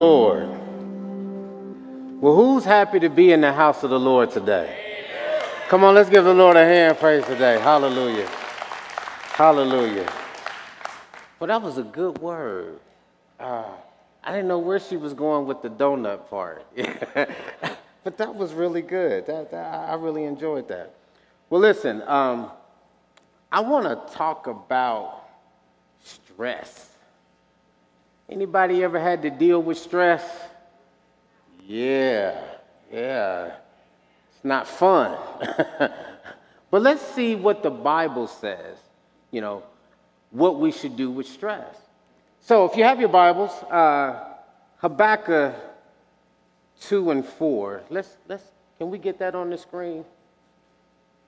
Lord. Well, who's happy to be in the house of the Lord today? Come on, let's give the Lord a hand praise today. Hallelujah. Hallelujah. Well, that was a good word. Uh, I didn't know where she was going with the donut part, but that was really good. That, that, I really enjoyed that. Well, listen, um, I want to talk about stress. Anybody ever had to deal with stress? Yeah, yeah. It's not fun. but let's see what the Bible says, you know, what we should do with stress. So if you have your Bibles, uh, Habakkuk 2 and 4, let's, let's, can we get that on the screen?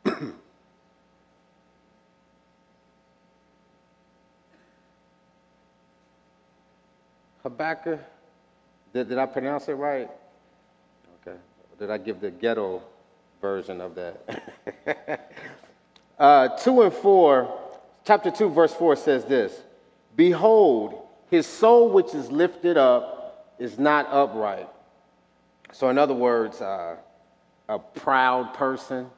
Habakkuk, did, did I pronounce it right? Okay. Did I give the ghetto version of that? uh, 2 and 4, chapter 2, verse 4 says this Behold, his soul which is lifted up is not upright. So, in other words, uh, a proud person.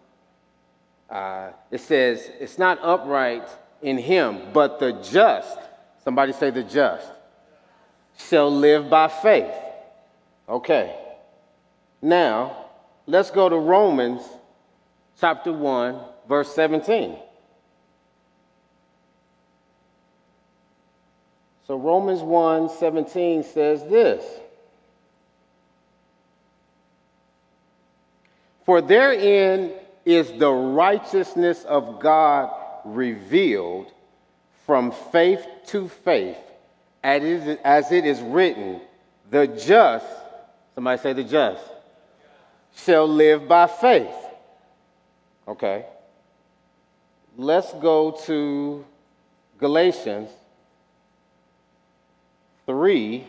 Uh, it says, it's not upright in him, but the just. Somebody say the just shall live by faith. Okay. Now, let's go to Romans chapter 1, verse 17. So Romans 1 17 says this For therein is the righteousness of God revealed from faith to faith as it is written, the just, somebody say the just, shall live by faith. Okay. Let's go to Galatians 3,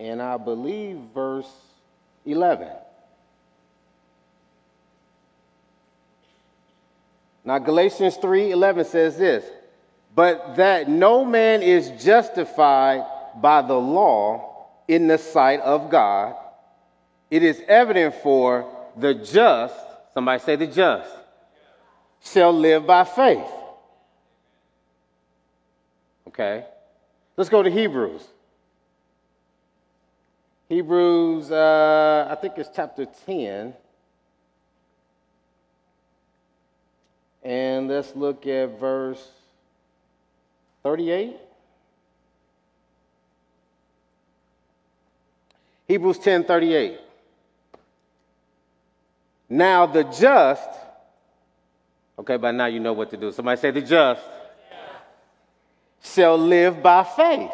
and I believe verse 11. Now, Galatians 3 11 says this but that no man is justified by the law in the sight of God. It is evident for the just, somebody say the just, shall live by faith. Okay? Let's go to Hebrews. Hebrews, uh, I think it's chapter 10. And let's look at verse 38. Hebrews 10 38. Now the just, okay, by now you know what to do. Somebody say the just shall live by faith.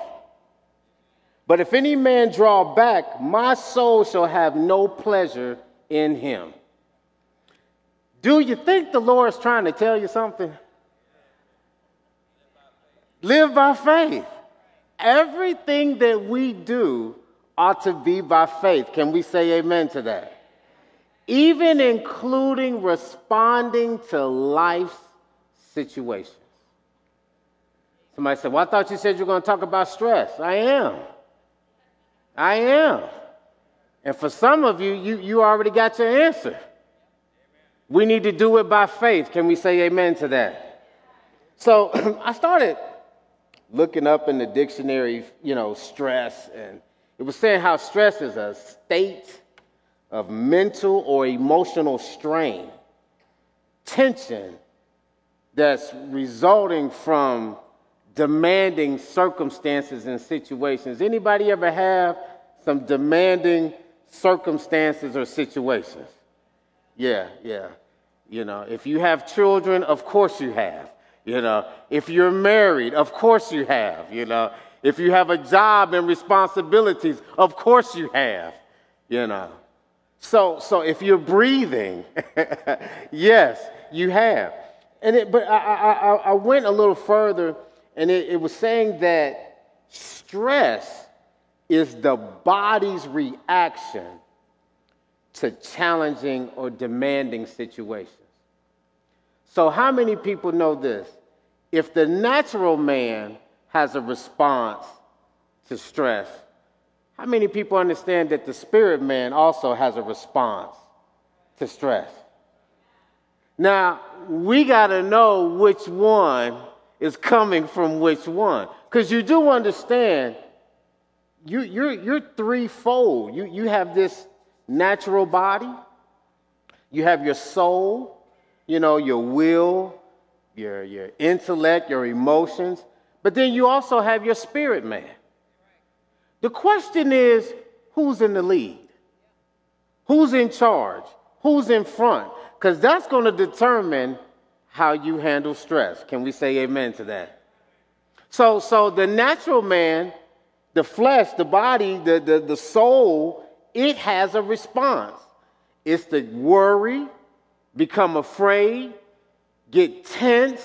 But if any man draw back, my soul shall have no pleasure in him. Do you think the Lord is trying to tell you something? Live by faith. Everything that we do ought to be by faith. Can we say amen to that? Even including responding to life's situations. Somebody said, Well, I thought you said you were going to talk about stress. I am. I am. And for some of you, you, you already got your answer. We need to do it by faith. Can we say amen to that? So I started looking up in the dictionary, you know, stress, and it was saying how stress is a state of mental or emotional strain, tension that's resulting from demanding circumstances and situations. Anybody ever have some demanding circumstances or situations? Yeah, yeah. You know, if you have children, of course you have. You know, if you're married, of course you have. You know, if you have a job and responsibilities, of course you have. You know, so so if you're breathing, yes, you have. And it, but I, I, I went a little further, and it, it was saying that stress is the body's reaction to challenging or demanding situations. So, how many people know this? If the natural man has a response to stress, how many people understand that the spirit man also has a response to stress? Now, we got to know which one is coming from which one. Because you do understand, you, you're, you're threefold. You, you have this natural body, you have your soul, you know, your will, your, your intellect, your emotions, but then you also have your spirit man. The question is who's in the lead? Who's in charge? Who's in front? Because that's going to determine how you handle stress. Can we say amen to that? So, so the natural man, the flesh, the body, the, the, the soul, it has a response. It's the worry, become afraid, get tense,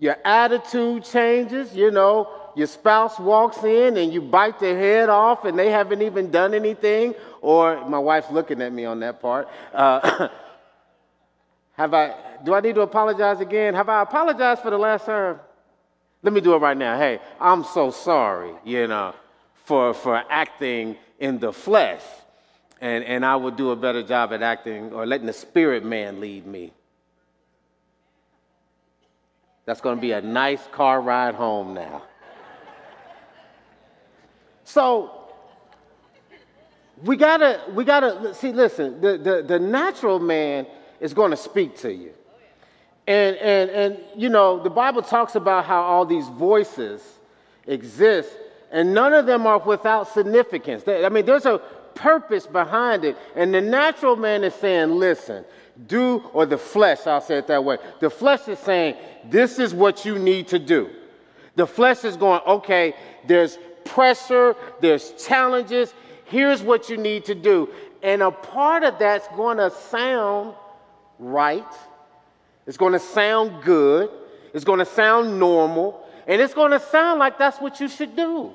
your attitude changes, you know, your spouse walks in and you bite their head off and they haven't even done anything, or my wife's looking at me on that part. Uh, have I, do I need to apologize again? Have I apologized for the last time? Let me do it right now. Hey, I'm so sorry, you know, for, for acting in the flesh. And, and I will do a better job at acting or letting the spirit man lead me. That's going to be a nice car ride home now. So we gotta, we gotta see. Listen, the, the, the natural man is going to speak to you, and and and you know the Bible talks about how all these voices exist, and none of them are without significance. I mean, there's a purpose behind it, and the natural man is saying, "Listen." Do, or the flesh, I'll say it that way. The flesh is saying, This is what you need to do. The flesh is going, Okay, there's pressure, there's challenges. Here's what you need to do. And a part of that's going to sound right. It's going to sound good. It's going to sound normal. And it's going to sound like that's what you should do.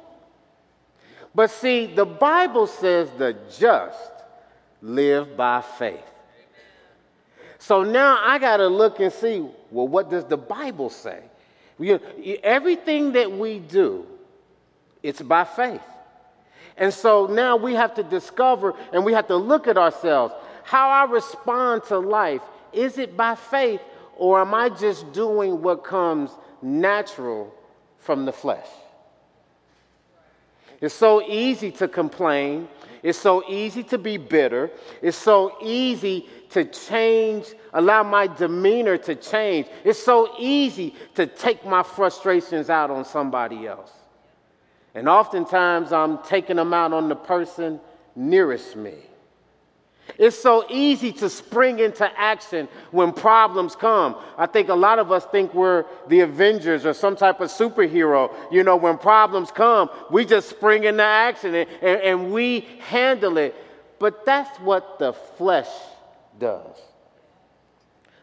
But see, the Bible says the just live by faith. So now I got to look and see, well, what does the Bible say? everything that we do, it's by faith. And so now we have to discover and we have to look at ourselves. How I respond to life, is it by faith or am I just doing what comes natural from the flesh? It's so easy to complain. It's so easy to be bitter. It's so easy to change, allow my demeanor to change. It's so easy to take my frustrations out on somebody else. And oftentimes I'm taking them out on the person nearest me. It's so easy to spring into action when problems come. I think a lot of us think we're the Avengers or some type of superhero. You know, when problems come, we just spring into action and, and, and we handle it. But that's what the flesh does.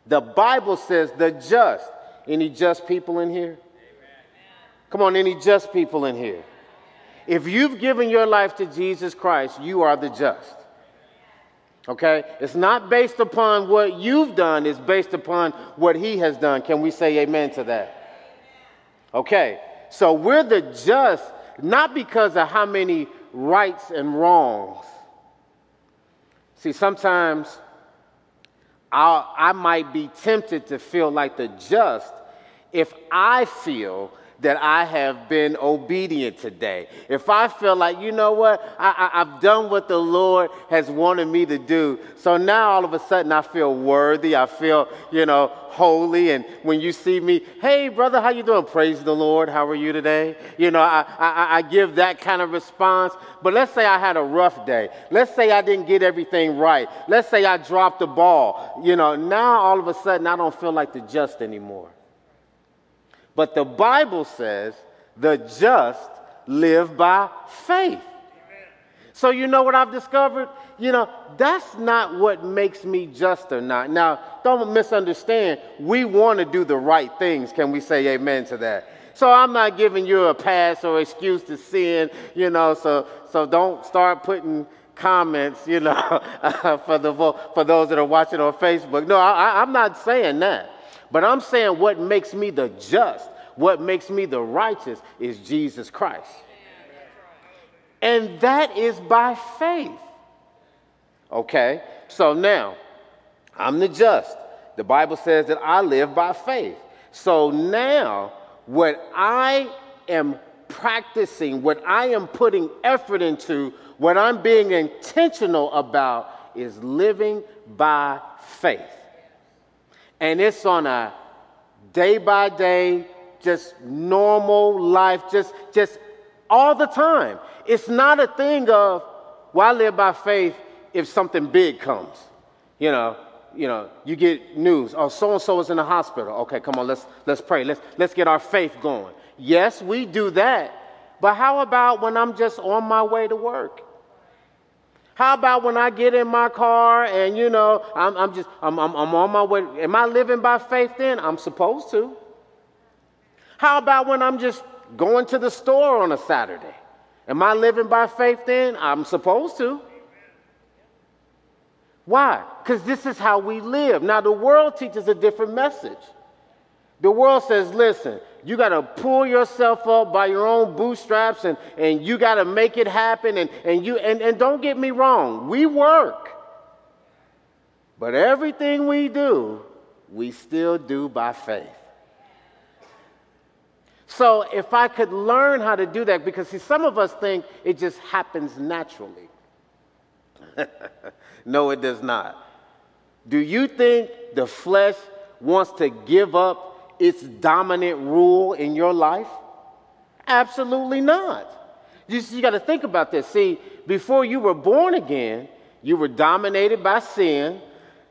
The Bible says the just. Any just people in here? Come on, any just people in here? If you've given your life to Jesus Christ, you are the just. Okay? It's not based upon what you've done, it's based upon what He has done. Can we say amen to that? Okay, so we're the just not because of how many rights and wrongs. See, sometimes I'll, I might be tempted to feel like the just if I feel that I have been obedient today. If I feel like, you know what, I, have done what the Lord has wanted me to do. So now all of a sudden I feel worthy. I feel, you know, holy. And when you see me, hey, brother, how you doing? Praise the Lord. How are you today? You know, I, I, I give that kind of response. But let's say I had a rough day. Let's say I didn't get everything right. Let's say I dropped the ball. You know, now all of a sudden I don't feel like the just anymore. But the Bible says the just live by faith. So, you know what I've discovered? You know, that's not what makes me just or not. Now, don't misunderstand. We want to do the right things. Can we say amen to that? So, I'm not giving you a pass or excuse to sin, you know, so, so don't start putting comments, you know, for, the, for those that are watching on Facebook. No, I, I'm not saying that. But I'm saying what makes me the just, what makes me the righteous is Jesus Christ. And that is by faith. Okay? So now, I'm the just. The Bible says that I live by faith. So now, what I am practicing, what I am putting effort into, what I'm being intentional about is living by faith. And it's on a day by day, just normal life, just, just all the time. It's not a thing of, well, I live by faith if something big comes. You know, you know, you get news, oh, so and so is in the hospital. Okay, come on, let's let's pray. Let's let's get our faith going. Yes, we do that. But how about when I'm just on my way to work? How about when I get in my car and you know I'm, I'm just I'm, I'm, I'm on my way? Am I living by faith then? I'm supposed to. How about when I'm just going to the store on a Saturday? Am I living by faith then? I'm supposed to. Why? Because this is how we live. Now, the world teaches a different message. The world says, listen, you got to pull yourself up by your own bootstraps and, and you got to make it happen. And, and, you, and, and don't get me wrong, we work. But everything we do, we still do by faith. So if I could learn how to do that, because see, some of us think it just happens naturally. no, it does not. Do you think the flesh wants to give up its dominant rule in your life? Absolutely not. You, you got to think about this. See, before you were born again, you were dominated by sin.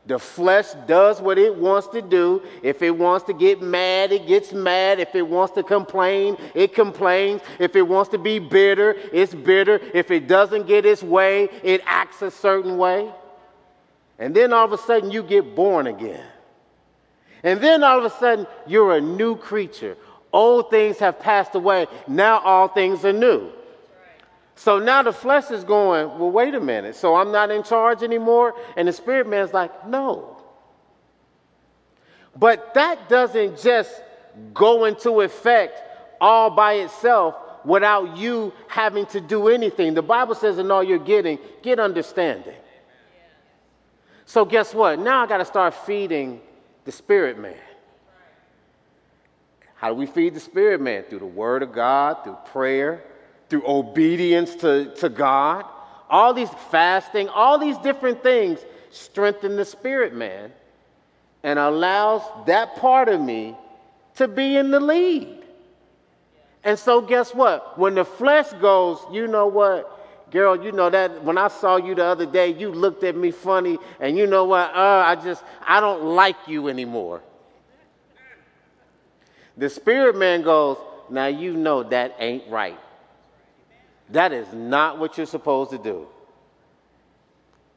The flesh does what it wants to do. If it wants to get mad, it gets mad. If it wants to complain, it complains. If it wants to be bitter, it's bitter. If it doesn't get its way, it acts a certain way. And then all of a sudden, you get born again. And then all of a sudden, you're a new creature. Old things have passed away. Now all things are new. So now the flesh is going, well, wait a minute. So I'm not in charge anymore? And the spirit man's like, no. But that doesn't just go into effect all by itself without you having to do anything. The Bible says, in all you're getting, get understanding. So guess what? Now I got to start feeding the spirit man. How do we feed the spirit man? Through the word of God, through prayer, through obedience to, to God, all these fasting, all these different things strengthen the spirit man and allows that part of me to be in the lead. And so, guess what? When the flesh goes, you know what, girl, you know that when I saw you the other day, you looked at me funny, and you know what, uh, I just, I don't like you anymore. The spirit man goes, now you know that ain't right. That is not what you're supposed to do.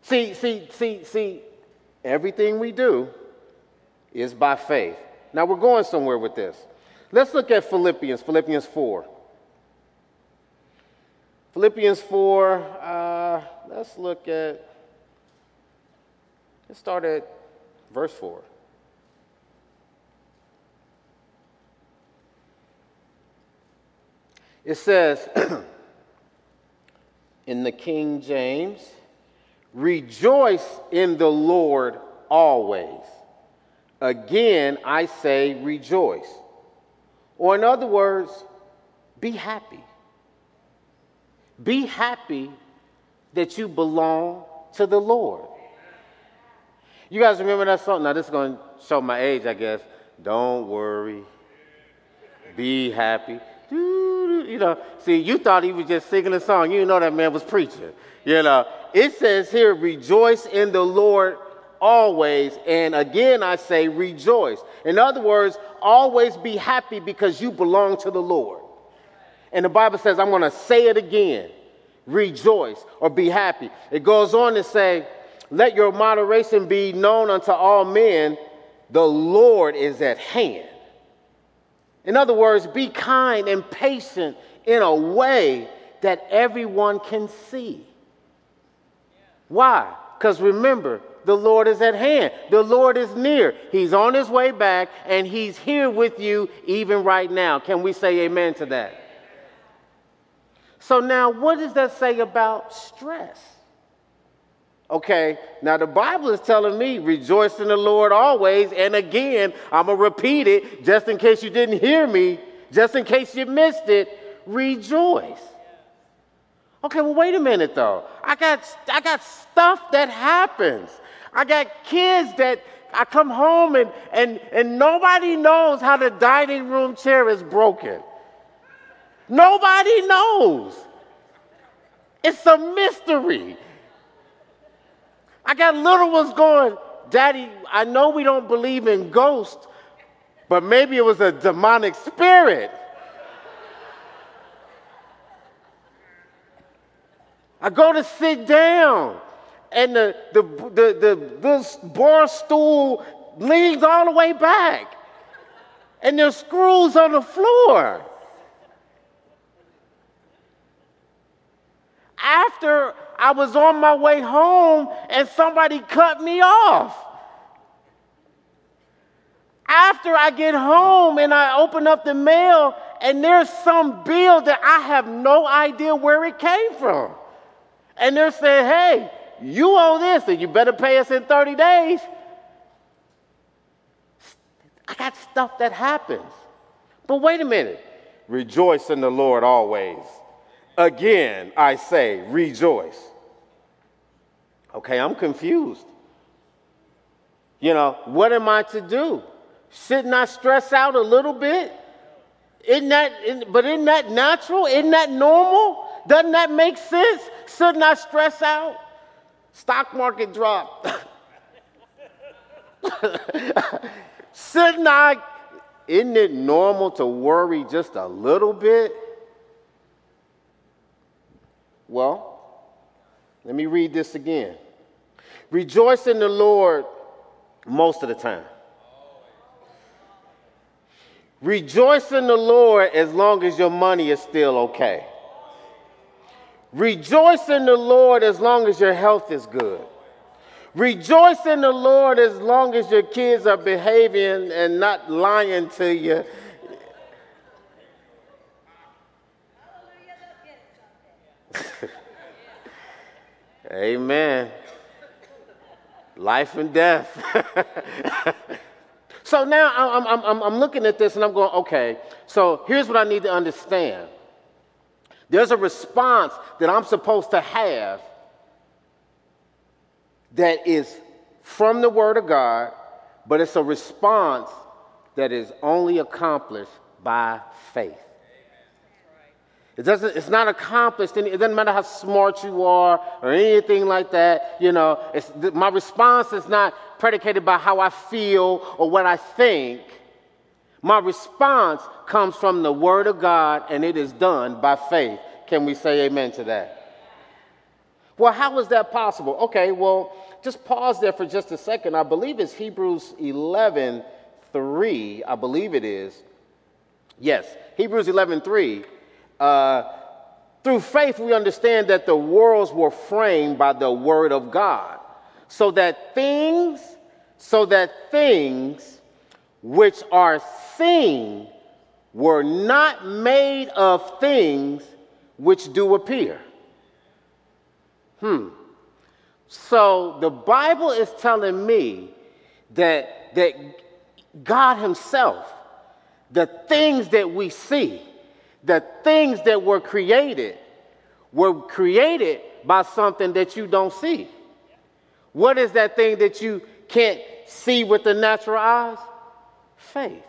See, see, see, see, everything we do is by faith. Now we're going somewhere with this. Let's look at Philippians, Philippians 4. Philippians 4, uh, let's look at, let's start at verse 4. It says, in the King James, rejoice in the Lord always. Again, I say rejoice. Or, in other words, be happy. Be happy that you belong to the Lord. You guys remember that song? Now, this is going to show my age, I guess. Don't worry. Be happy you know, see, you thought he was just singing a song. You know that man was preaching. You know, it says here, rejoice in the Lord always. And again, I say rejoice. In other words, always be happy because you belong to the Lord. And the Bible says, I'm going to say it again rejoice or be happy. It goes on to say, let your moderation be known unto all men, the Lord is at hand. In other words, be kind and patient in a way that everyone can see. Why? Because remember, the Lord is at hand. The Lord is near. He's on his way back, and he's here with you even right now. Can we say amen to that? So now, what does that say about stress? Okay, now the Bible is telling me rejoice in the Lord always. And again, I'm going to repeat it just in case you didn't hear me, just in case you missed it. Rejoice. Okay, well, wait a minute though. I got, I got stuff that happens. I got kids that I come home and, and, and nobody knows how the dining room chair is broken. Nobody knows. It's a mystery. I got little ones going, Daddy, I know we don't believe in ghosts, but maybe it was a demonic spirit. I go to sit down, and the, the, the, the, this bar stool leans all the way back, and there's screws on the floor. After I was on my way home, and somebody cut me off. After I get home and I open up the mail, and there's some bill that I have no idea where it came from. And they're saying, hey, you owe this and you better pay us in 30 days. I got stuff that happens. But wait a minute. Rejoice in the Lord always. Again, I say, rejoice. Okay, I'm confused. You know, what am I to do? Shouldn't I stress out a little bit? Isn't that, but isn't that natural? Isn't that normal? Doesn't that make sense? Shouldn't I stress out? Stock market drop. Shouldn't I? Isn't it normal to worry just a little bit? Well, let me read this again. Rejoice in the Lord most of the time. Rejoice in the Lord as long as your money is still okay. Rejoice in the Lord as long as your health is good. Rejoice in the Lord as long as your kids are behaving and not lying to you. Amen. Life and death. so now I'm, I'm, I'm looking at this and I'm going, okay, so here's what I need to understand. There's a response that I'm supposed to have that is from the Word of God, but it's a response that is only accomplished by faith. It doesn't, it's not accomplished. it doesn't matter how smart you are or anything like that. You know, my response is not predicated by how I feel or what I think. My response comes from the Word of God, and it is done by faith. Can we say amen to that? Well, how is that possible? Okay, well, just pause there for just a second. I believe it's Hebrews 11 3. I believe it is. Yes, Hebrews 11 3. Uh, through faith, we understand that the worlds were framed by the word of God, so that things, so that things which are seen were not made of things which do appear. Hmm. So the Bible is telling me that, that God Himself, the things that we see, the things that were created, were created by something that you don't see. What is that thing that you can't see with the natural eyes? faith.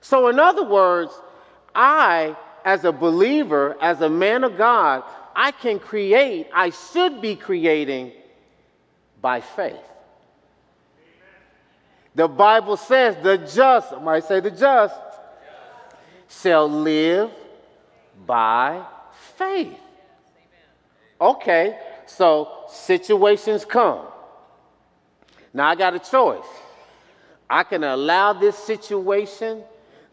So, in other words, I, as a believer, as a man of God, I can create, I should be creating by faith. The Bible says the just, I might say the just, shall live by faith. Okay, so situations come. Now I got a choice. I can allow this situation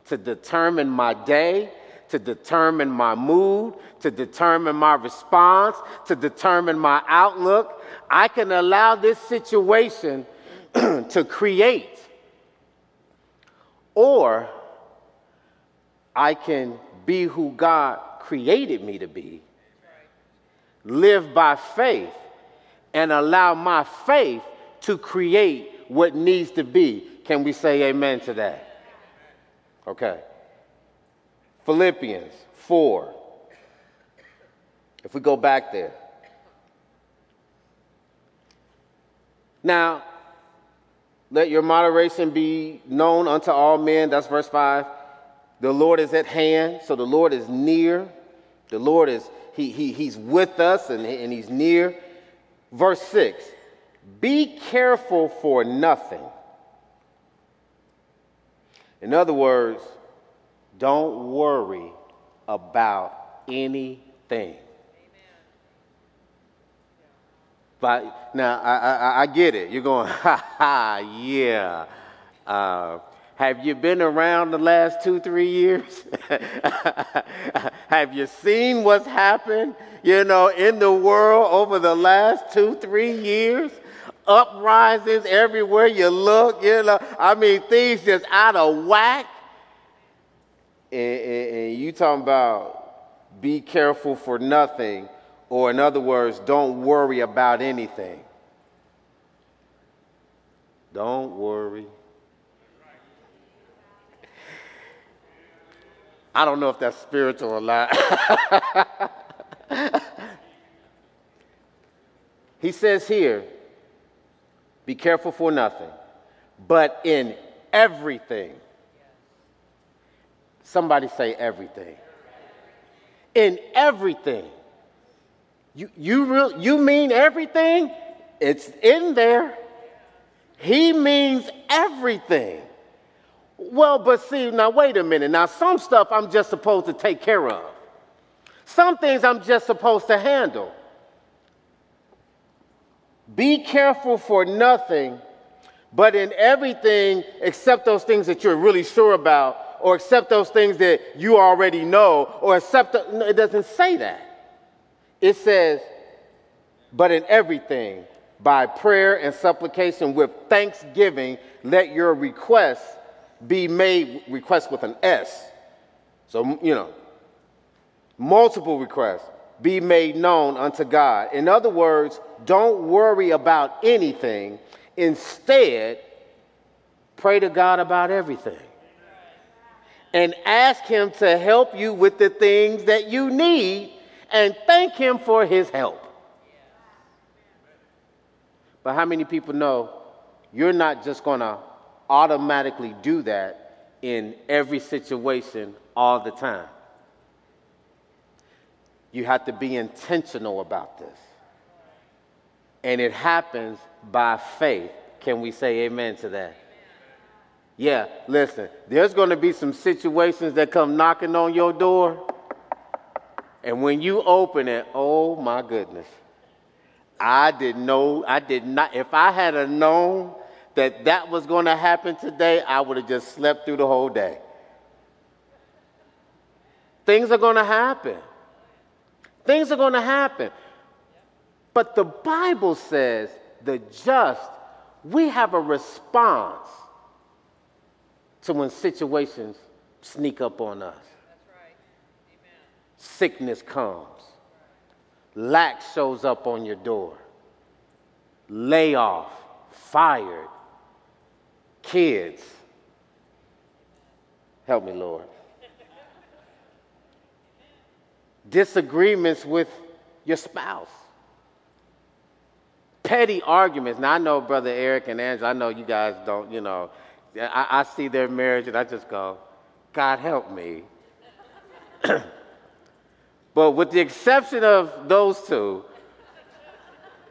to determine my day, to determine my mood, to determine my response, to determine my outlook. I can allow this situation to create. Or I can be who God created me to be, live by faith, and allow my faith to create what needs to be. Can we say amen to that? Okay. Philippians 4. If we go back there. Now, let your moderation be known unto all men. That's verse 5. The Lord is at hand, so the Lord is near. The Lord is, he, he, He's with us and, and He's near. Verse 6 Be careful for nothing. In other words, don't worry about anything. But now I, I, I, get it. You're going, ha ha, yeah. Uh, have you been around the last two, three years? have you seen what's happened, you know, in the world over the last two, three years? Uprisings everywhere you look, you know. I mean, things just out of whack. And, and, and you talking about be careful for nothing, or in other words, don't worry about anything. Don't worry I don't know if that's spiritual or not. he says here, be careful for nothing, but in everything. Somebody say everything. In everything. You, you, real, you mean everything? It's in there. He means everything. Well, but see, now wait a minute. Now, some stuff I'm just supposed to take care of, some things I'm just supposed to handle. Be careful for nothing, but in everything except those things that you're really sure about, or accept those things that you already know, or accept, the, no, it doesn't say that. It says, but in everything, by prayer and supplication with thanksgiving, let your requests be made requests with an S. So, you know, multiple requests be made known unto God. In other words, don't worry about anything. Instead, pray to God about everything. And ask Him to help you with the things that you need and thank Him for His help. But how many people know you're not just going to automatically do that in every situation all the time. You have to be intentional about this. And it happens by faith. Can we say amen to that? Yeah, listen, there's going to be some situations that come knocking on your door. And when you open it, oh my goodness. I didn't know, I did not, if I had a known that that was going to happen today, I would have just slept through the whole day. Things are going to happen. Things are going to happen. But the Bible says the just, we have a response to when situations sneak up on us. Right. Sickness comes, lack shows up on your door, layoff, fired, kids. Help me, Lord. Disagreements with your spouse. Petty arguments. Now, I know Brother Eric and Angela, I know you guys don't, you know, I, I see their marriage and I just go, God help me. but with the exception of those two,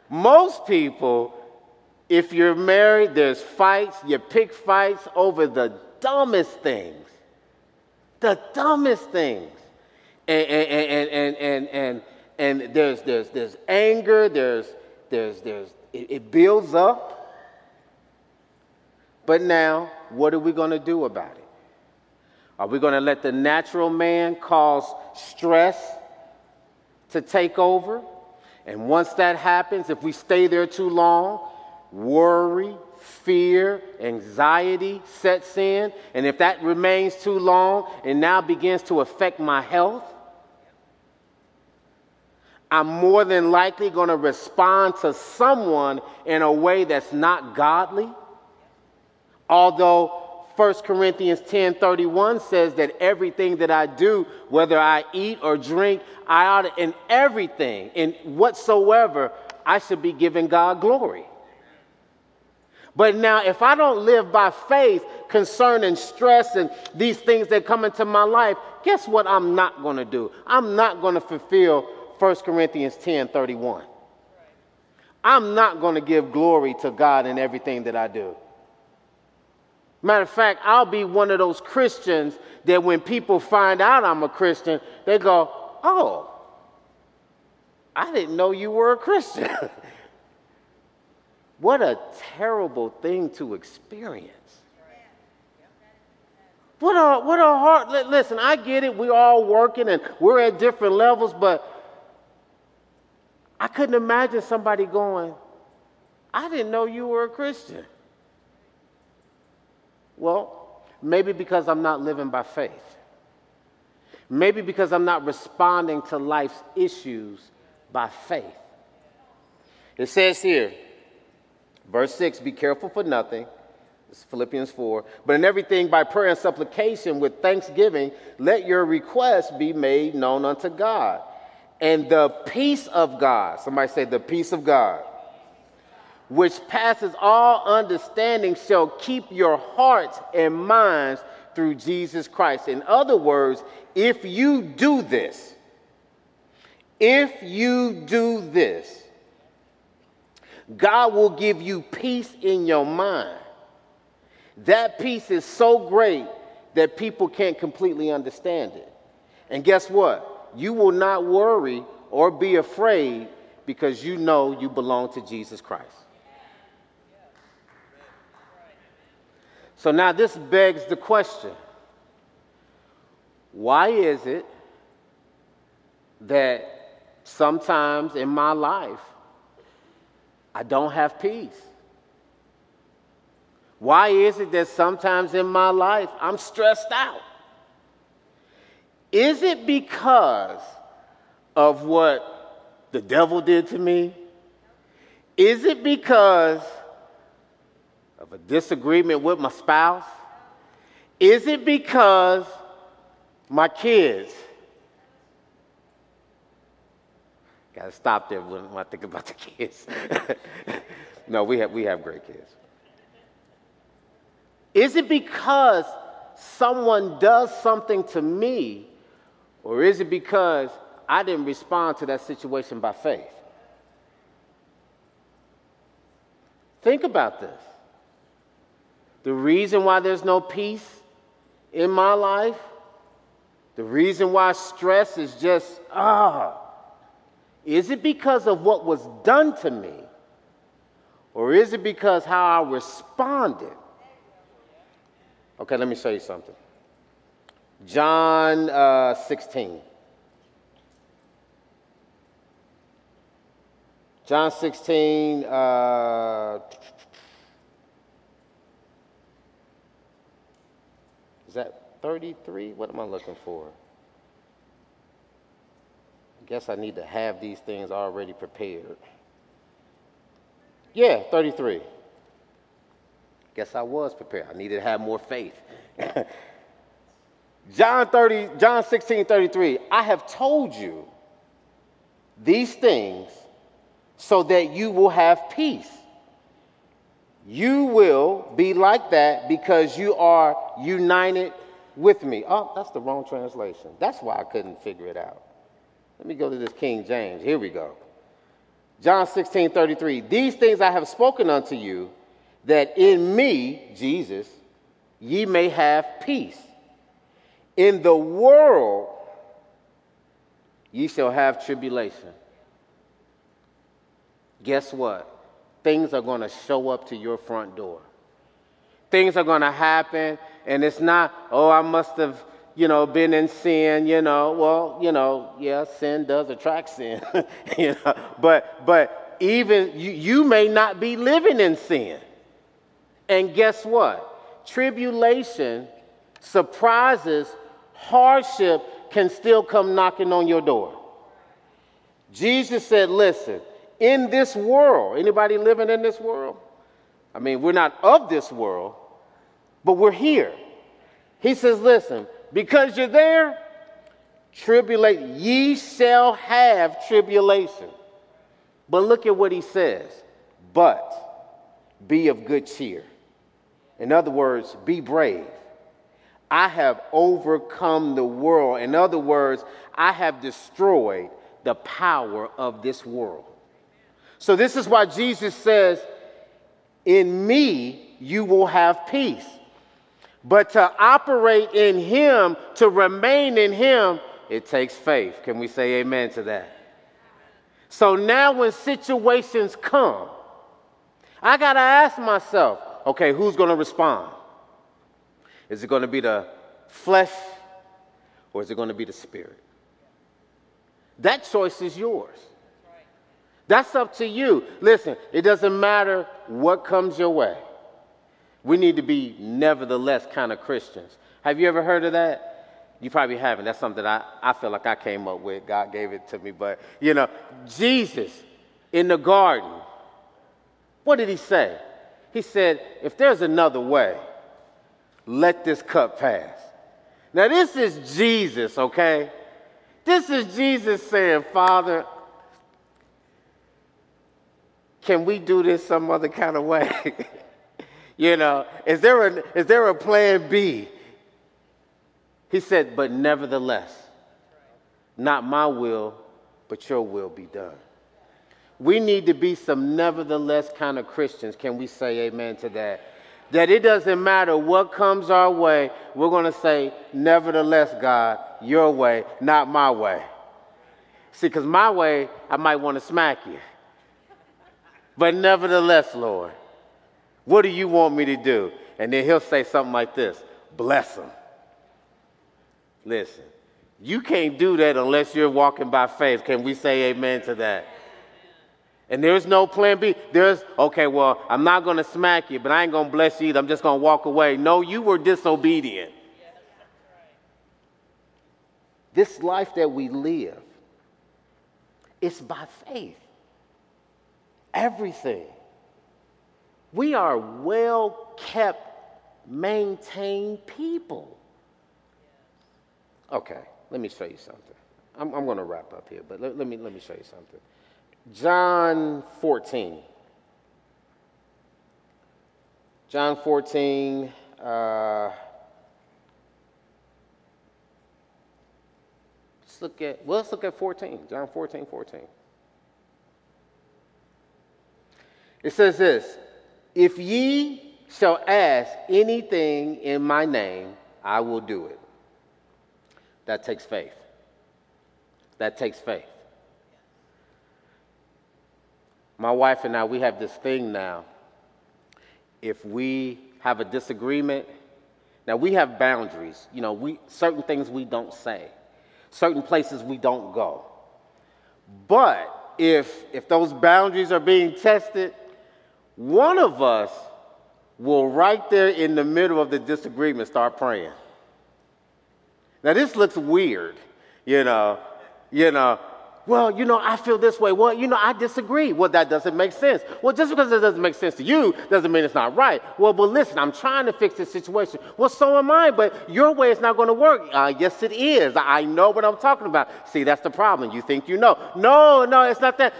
most people if you're married, there's fights. You pick fights over the dumbest things. The dumbest things. And, and, and, and, and, and, and there's, there's, there's anger, there's, there's, there's, it, it builds up. But now, what are we going to do about it? Are we going to let the natural man cause stress to take over? And once that happens, if we stay there too long, worry, fear, anxiety sets in. And if that remains too long and now begins to affect my health, I'm more than likely going to respond to someone in a way that's not godly. Although 1 Corinthians 10:31 says that everything that I do, whether I eat or drink, I ought to, in everything, in whatsoever, I should be giving God glory. But now, if I don't live by faith concerning stress and these things that come into my life, guess what I'm not going to do? I'm not going to fulfill 1 Corinthians 10 31. I'm not going to give glory to God in everything that I do. Matter of fact, I'll be one of those Christians that when people find out I'm a Christian, they go, Oh, I didn't know you were a Christian. what a terrible thing to experience. What a, what a hard, listen, I get it. We're all working and we're at different levels, but I couldn't imagine somebody going, I didn't know you were a Christian. Well, maybe because I'm not living by faith. Maybe because I'm not responding to life's issues by faith. It says here, verse 6 be careful for nothing. It's Philippians 4. But in everything by prayer and supplication with thanksgiving, let your requests be made known unto God. And the peace of God, somebody say, the peace of God, which passes all understanding, shall keep your hearts and minds through Jesus Christ. In other words, if you do this, if you do this, God will give you peace in your mind. That peace is so great that people can't completely understand it. And guess what? you will not worry or be afraid because you know you belong to Jesus Christ. So now this begs the question why is it that sometimes in my life I don't have peace? Why is it that sometimes in my life I'm stressed out? Is it because of what the devil did to me? Is it because of a disagreement with my spouse? Is it because my kids? Gotta stop there when I think about the kids. no, we have, we have great kids. Is it because someone does something to me or is it because I didn't respond to that situation by faith? Think about this. The reason why there's no peace in my life, the reason why stress is just, ah, is it because of what was done to me? Or is it because how I responded? Okay, let me show you something. John uh, 16. John 16, uh, is that 33? What am I looking for? Guess I need to have these things already prepared. Yeah, 33. Guess I was prepared. I needed to have more faith. John 30, John 16, 33, I have told you these things so that you will have peace. You will be like that because you are united with me. Oh, that's the wrong translation. That's why I couldn't figure it out. Let me go to this King James. Here we go. John 16, 33. These things I have spoken unto you, that in me, Jesus, ye may have peace. In the world ye shall have tribulation. Guess what? Things are going to show up to your front door. Things are going to happen, and it's not, oh, I must have, you know, been in sin, you know. Well, you know, yeah, sin does attract sin, you know. But, but even you, you may not be living in sin. And guess what? Tribulation, surprises hardship can still come knocking on your door. Jesus said, listen, in this world, anybody living in this world? I mean, we're not of this world, but we're here. He says, listen, because you're there, tribulate, ye shall have tribulation. But look at what he says. But be of good cheer. In other words, be brave. I have overcome the world. In other words, I have destroyed the power of this world. So, this is why Jesus says, In me you will have peace. But to operate in Him, to remain in Him, it takes faith. Can we say amen to that? So now when situations come, I got to ask myself, okay, who's going to respond? Is it going to be the flesh or is it going to be the spirit? That choice is yours. That's up to you. Listen, it doesn't matter what comes your way. We need to be nevertheless kind of Christians. Have you ever heard of that? You probably haven't. That's something I, I feel like I came up with. God gave it to me. But, you know, Jesus in the garden, what did he say? He said, if there's another way, let this cup pass. Now, this is Jesus, okay? This is Jesus saying, Father, can we do this some other kind of way? you know, is there, a, is there a plan B? He said, But nevertheless, not my will, but your will be done. We need to be some nevertheless kind of Christians. Can we say amen to that? That it doesn't matter what comes our way, we're going to say, Nevertheless, God, your way, not my way. See, because my way, I might want to smack you. But nevertheless, Lord, what do you want me to do? And then he'll say something like this Bless him. Listen, you can't do that unless you're walking by faith. Can we say amen to that? And there's no plan B. There's, okay, well, I'm not going to smack you, but I ain't going to bless you either. I'm just going to walk away. No, you were disobedient. This life that we live, it's by faith. Everything. We are well kept, maintained people. Okay, let me show you something. I'm, I'm going to wrap up here, but let, let, me, let me show you something. John 14. John 14. Uh, let's look at well, let's look at 14. John 14, 14. It says this: If ye shall ask anything in my name, I will do it. That takes faith. That takes faith. My wife and I, we have this thing now. If we have a disagreement, now we have boundaries. You know, we certain things we don't say, certain places we don't go. But if if those boundaries are being tested, one of us will right there in the middle of the disagreement start praying. Now, this looks weird, you know, you know. Well, you know, I feel this way. Well, you know, I disagree. Well, that doesn't make sense. Well, just because it doesn't make sense to you doesn't mean it's not right. Well, but listen, I'm trying to fix this situation. Well, so am I, but your way is not going to work. Uh, yes, it is. I know what I'm talking about. See, that's the problem. You think you know. No, no, it's not that.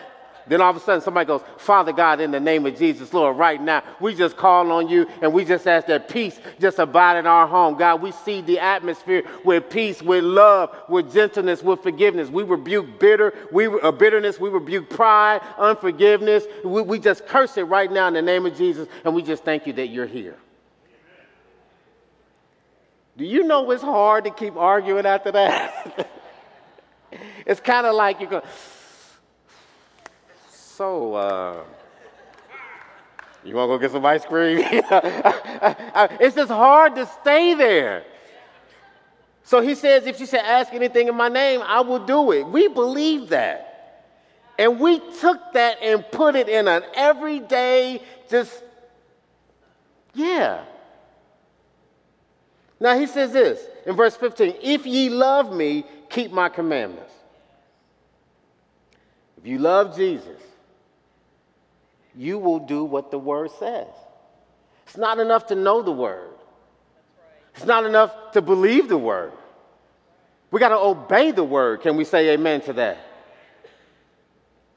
Then all of a sudden somebody goes, Father God, in the name of Jesus, Lord, right now, we just call on you and we just ask that peace just abide in our home. God, we see the atmosphere with peace, with love, with gentleness, with forgiveness. We rebuke bitter, we uh, bitterness, we rebuke pride, unforgiveness. We, we just curse it right now in the name of Jesus and we just thank you that you're here. Do you know it's hard to keep arguing after that? it's kind of like you're going, so, uh, you want to go get some ice cream? it's just hard to stay there. So he says, if you should ask anything in my name, I will do it. We believe that. And we took that and put it in an everyday, just, yeah. Now he says this in verse 15 If ye love me, keep my commandments. If you love Jesus, you will do what the word says. It's not enough to know the word. It's not enough to believe the word. We got to obey the word. Can we say amen to that?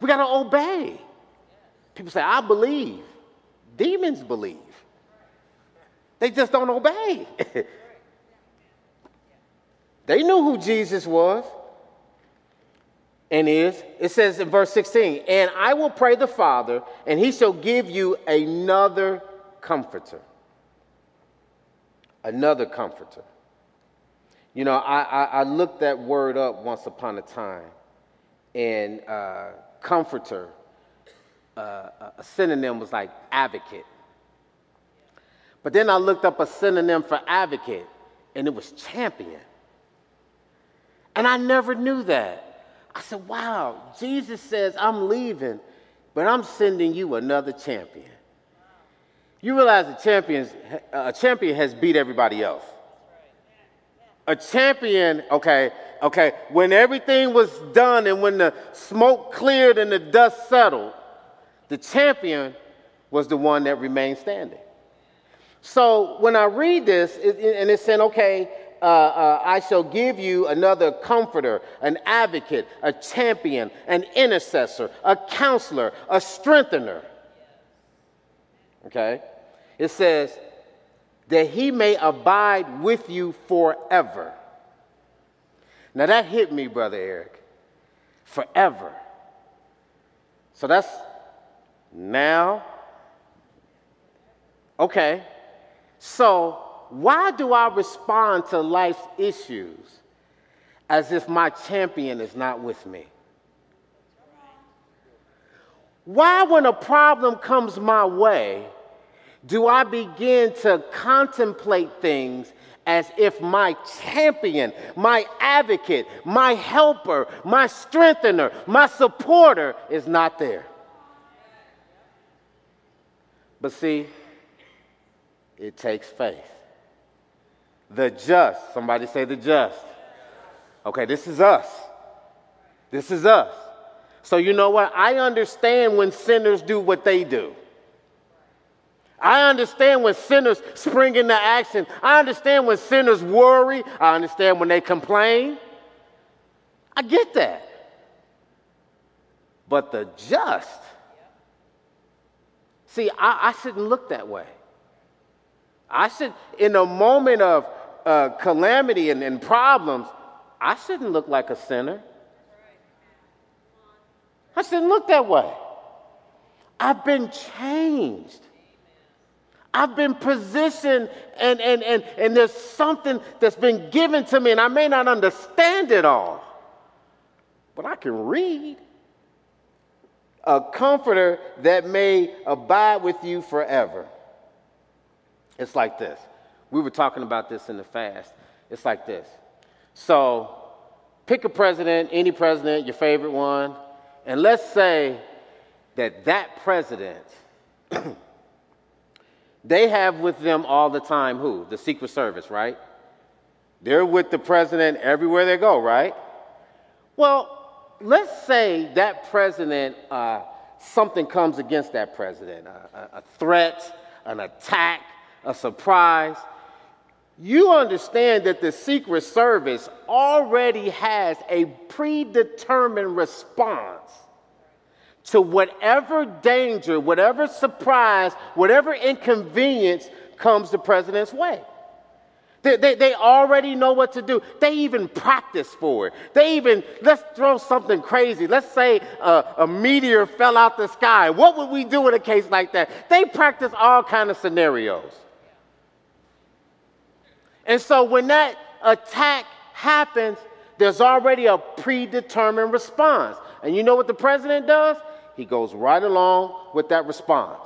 We got to obey. People say, I believe. Demons believe. They just don't obey. they knew who Jesus was and is. It says in verse 16, and I will pray the Father, and he shall give you another comforter. Another comforter. You know, I, I, I looked that word up once upon a time, and uh, comforter, uh, a synonym was like advocate. But then I looked up a synonym for advocate, and it was champion. And I never knew that. I said, wow, Jesus says, I'm leaving, but I'm sending you another champion. You realize a, champions, a champion has beat everybody else. A champion, okay, okay, when everything was done and when the smoke cleared and the dust settled, the champion was the one that remained standing. So when I read this, it, and it's saying, okay, uh, uh, I shall give you another comforter, an advocate, a champion, an intercessor, a counselor, a strengthener. Okay? It says, that he may abide with you forever. Now that hit me, Brother Eric. Forever. So that's now. Okay. So why do I respond to life's issues as if my champion is not with me? Why, when a problem comes my way, do I begin to contemplate things as if my champion, my advocate, my helper, my strengthener, my supporter is not there? But see, it takes faith. The just, somebody say the just. Okay, this is us. This is us. So, you know what? I understand when sinners do what they do. I understand when sinners spring into action. I understand when sinners worry. I understand when they complain. I get that. But the just, see, I, I shouldn't look that way. I should, in a moment of uh, calamity and, and problems, I shouldn't look like a sinner. I shouldn't look that way. I've been changed. I've been positioned and, and, and, and there's something that's been given to me, and I may not understand it all, but I can read. A comforter that may abide with you forever. It's like this we were talking about this in the fast. It's like this. So, pick a president, any president, your favorite one, and let's say that that president, they have with them all the time who? The Secret Service, right? They're with the president everywhere they go, right? Well, let's say that president, uh, something comes against that president, a, a threat, an attack, a surprise you understand that the Secret Service already has a predetermined response to whatever danger, whatever surprise, whatever inconvenience comes the president's way. They, they, they, already know what to do. They even practice for it. They even, let's throw something crazy. Let's say a, a meteor fell out the sky. What would we do in a case like that? They practice all kind of scenarios. And so when that attack happens, there's already a predetermined response. And you know what the president does? He goes right along with that response.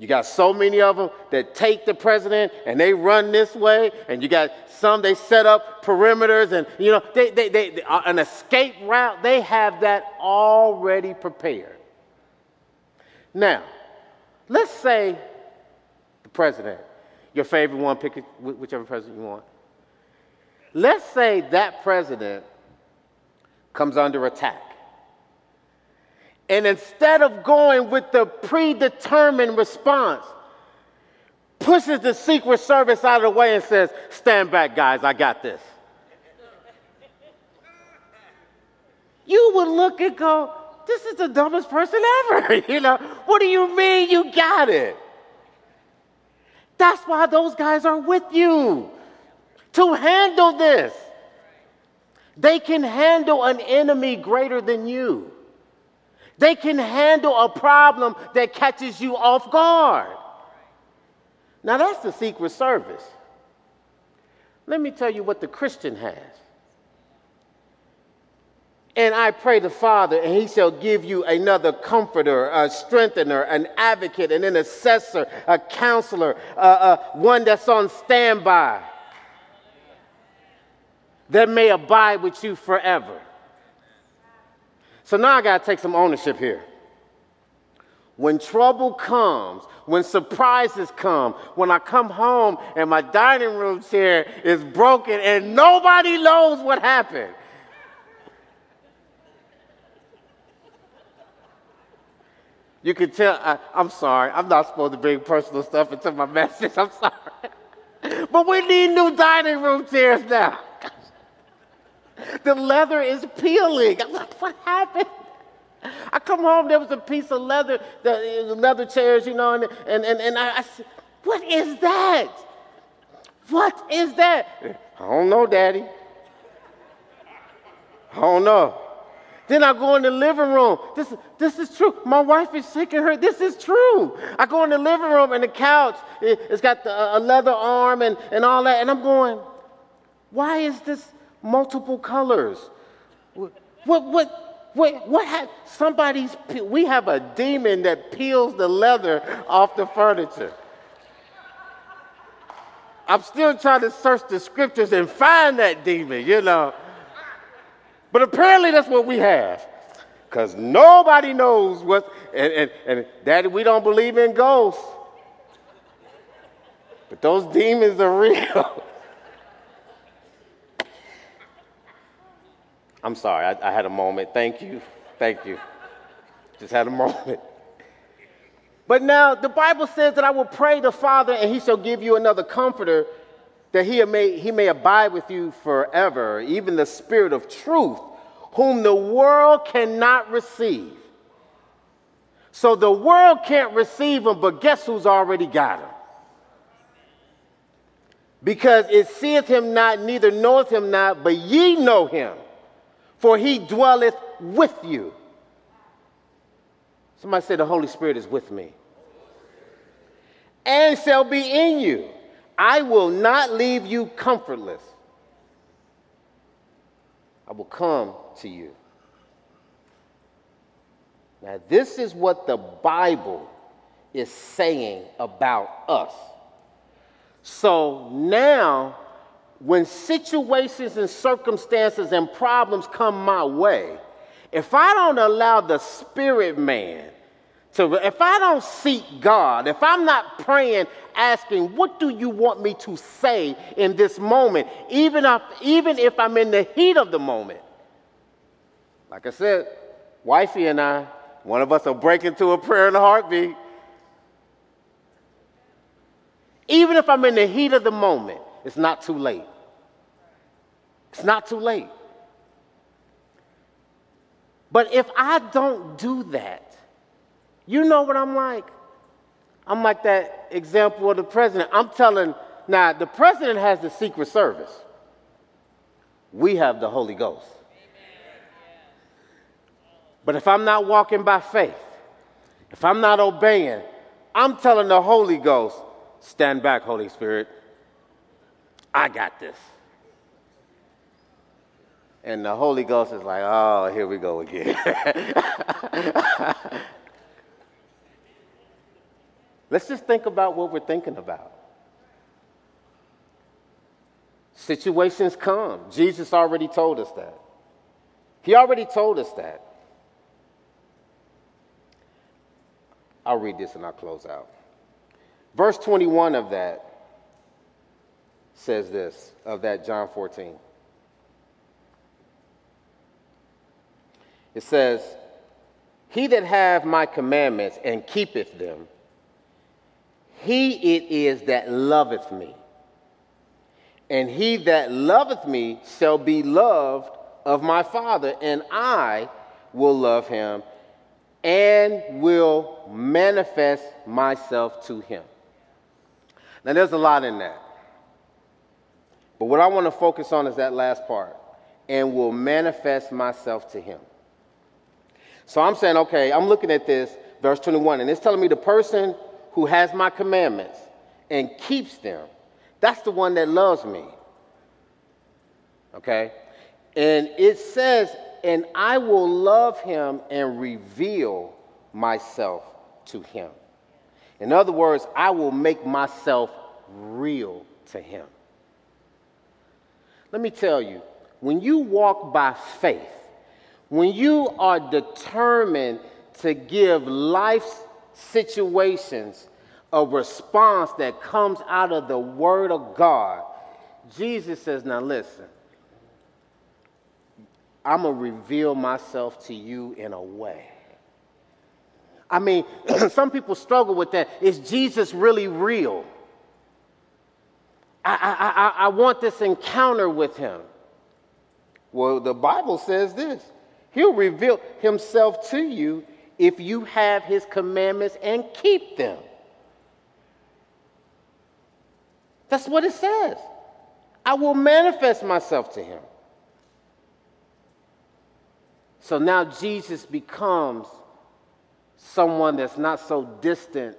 You got so many of them that take the president and they run this way, and you got some they set up perimeters and you know they, they, they, they uh, an escape route. They have that already prepared. Now, let's say the president your favorite one, pick whichever president you want. Let's say that president comes under attack. And instead of going with the predetermined response, pushes the Secret Service out of the way and says, Stand back, guys, I got this. you would look and go, This is the dumbest person ever. you know, what do you mean you got it? That's why those guys are with you to handle this. They can handle an enemy greater than you. They can handle a problem that catches you off guard. Now, that's the Secret Service. Let me tell you what the Christian has. And I pray the Father, and he shall give you another comforter, a strengthener, an advocate, an intercessor, a counselor, uh, uh, one that's on standby that may abide with you forever. So now I got to take some ownership here. When trouble comes, when surprises come, when I come home and my dining room chair is broken and nobody knows what happened. You can tell, I, am sorry, I'm not supposed to bring personal stuff into my message, I'm sorry. But we need new dining room chairs now. The leather is peeling. I'm like, what happened? I come home, there was a piece of leather, the leather chairs, you know, and, and, and, and I, I said, what is that? What is that? I don't know, Daddy. I don't know. Then I go in the living room. This, this is true. My wife is shaking her. This is true. I go in the living room and the couch, it, has got the, a leather arm and, and all that. And I'm going, why is this multiple colors? What, what, what, what ha- somebody's, we have a demon that peels the leather off the furniture. I'm still trying to search the scriptures and find that demon, you know. But apparently that's what we have. Because nobody knows what, and, and, and daddy, we don't believe in ghosts. But those demons are real. I'm sorry, I, I had a moment. Thank you. Thank you. Just had a moment. But now the Bible says that I will pray the Father, and he shall give you another comforter, that he may, he may abide with you forever, even the Spirit of truth, whom the world cannot receive. So the world can't receive him, but guess who's already got him? Because it seeth him not, neither knoweth him not, but ye know him for he dwelleth with you. Somebody say, The Holy Spirit is with me. And shall be in you. I will not leave you comfortless. I will come to you. Now, this is what the Bible is saying about us. So now when situations and circumstances and problems come my way, if I don't allow the spirit man to, if I don't seek God, if I'm not praying, asking, what do you want me to say in this moment, even if, even if I'm in the heat of the moment? Like I said, wifey and I, one of us will break into a prayer in a heartbeat. Even if I'm in the heat of the moment, it's not too late. It's not too late. But if I don't do that, you know what I'm like? I'm like that example of the president. I'm telling, now, the president has the Secret Service, we have the Holy Ghost. But if I'm not walking by faith, if I'm not obeying, I'm telling the Holy Ghost, stand back, Holy Spirit. I got this. And the Holy Ghost is like, oh, here we go again. Let's just think about what we're thinking about. Situations come. Jesus already told us that. He already told us that. I'll read this and I'll close out. Verse 21 of that says this, of that John 14. It says, He that have my commandments and keepeth them, he it is that loveth me. And he that loveth me shall be loved of my Father, and I will love him and will manifest myself to him. Now, there's a lot in that. But what I want to focus on is that last part and will manifest myself to him. So I'm saying, okay, I'm looking at this, verse 21, and it's telling me the person who has my commandments and keeps them, that's the one that loves me. Okay? And it says, and I will love him and reveal myself to him. In other words, I will make myself real to him. Let me tell you, when you walk by faith, when you are determined to give life's situations a response that comes out of the Word of God, Jesus says, Now listen, I'm going to reveal myself to you in a way. I mean, some people struggle with that. Is Jesus really real? I, I, I, I want this encounter with him. Well, the Bible says this He'll reveal himself to you if you have his commandments and keep them. That's what it says. I will manifest myself to him. So now Jesus becomes someone that's not so distant,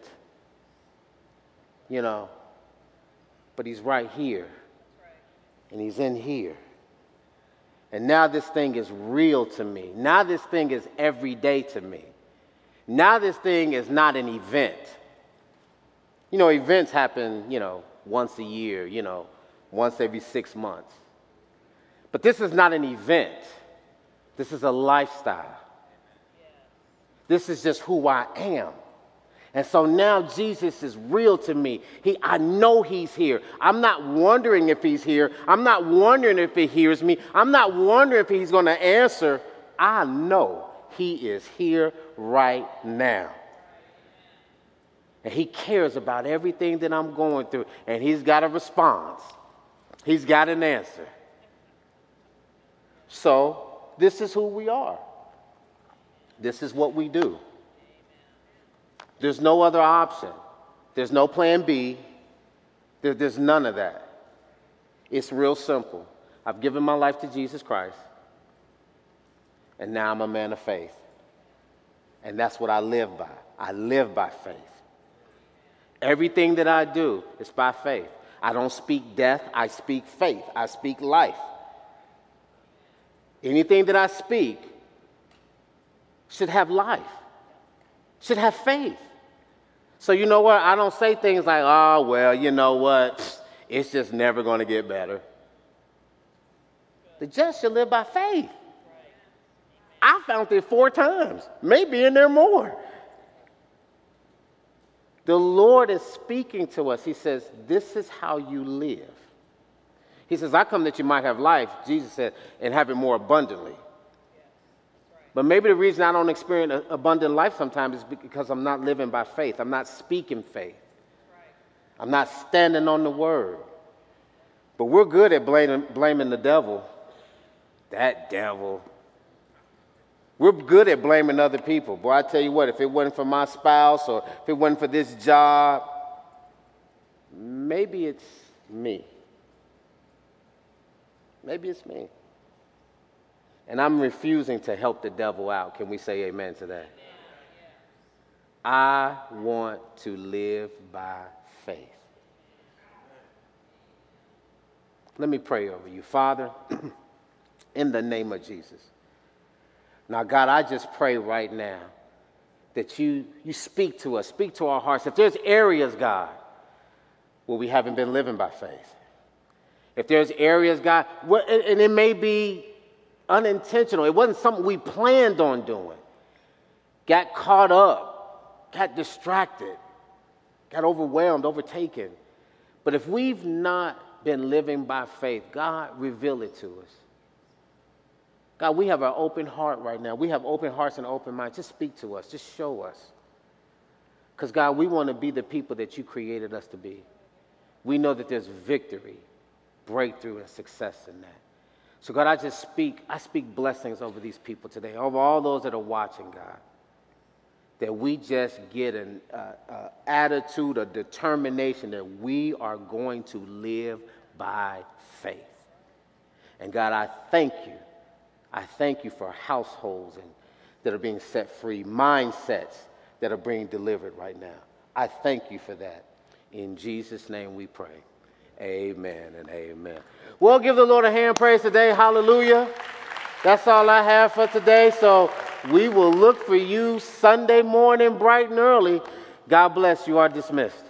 you know, but he's right here and he's in here. And now this thing is real to me. Now this thing is every day to me. Now this thing is not an event. You know, events happen, you know, once a year, you know, once every six months. But this is not an event. This is a lifestyle. This is just who I am. And so now Jesus is real to me. He, I know he's here. I'm not wondering if he's here. I'm not wondering if he hears me. I'm not wondering if he's going to answer. I know he is here right now. And he cares about everything that I'm going through. And he's got a response, he's got an answer. So, this is who we are. This is what we do. There's no other option. There's no plan B. There, there's none of that. It's real simple. I've given my life to Jesus Christ, and now I'm a man of faith. And that's what I live by. I live by faith. Everything that I do is by faith. I don't speak death, I speak faith, I speak life. Anything that I speak should have life, should have faith. So, you know what? I don't say things like, oh, well, you know what? It's just never going to get better. The just should live by faith. I found it four times, maybe in there more. The Lord is speaking to us. He says, This is how you live. He says, I come that you might have life, Jesus said, and have it more abundantly. But maybe the reason I don't experience abundant life sometimes is because I'm not living by faith. I'm not speaking faith. I'm not standing on the word. But we're good at blaming, blaming the devil. That devil. We're good at blaming other people. Boy, I tell you what, if it wasn't for my spouse or if it wasn't for this job, maybe it's me. Maybe it's me. And I'm refusing to help the devil out. Can we say amen to that? I want to live by faith. Let me pray over you. Father, in the name of Jesus. Now, God, I just pray right now that you, you speak to us, speak to our hearts. If there's areas, God, where we haven't been living by faith, if there's areas, God, and it may be unintentional, it wasn't something we planned on doing, got caught up, got distracted, got overwhelmed, overtaken. But if we've not been living by faith, God, reveal it to us. God, we have an open heart right now. We have open hearts and open minds. Just speak to us. Just show us. Because, God, we want to be the people that you created us to be. We know that there's victory, breakthrough, and success in that. So, God, I just speak, I speak blessings over these people today, over all those that are watching, God. That we just get an uh, uh, attitude, a determination that we are going to live by faith. And God, I thank you I thank you for households and, that are being set free, mindsets that are being delivered right now. I thank you for that. In Jesus' name we pray. Amen and amen. We'll give the Lord a hand praise today. Hallelujah. That's all I have for today. So we will look for you Sunday morning, bright and early. God bless. You are dismissed.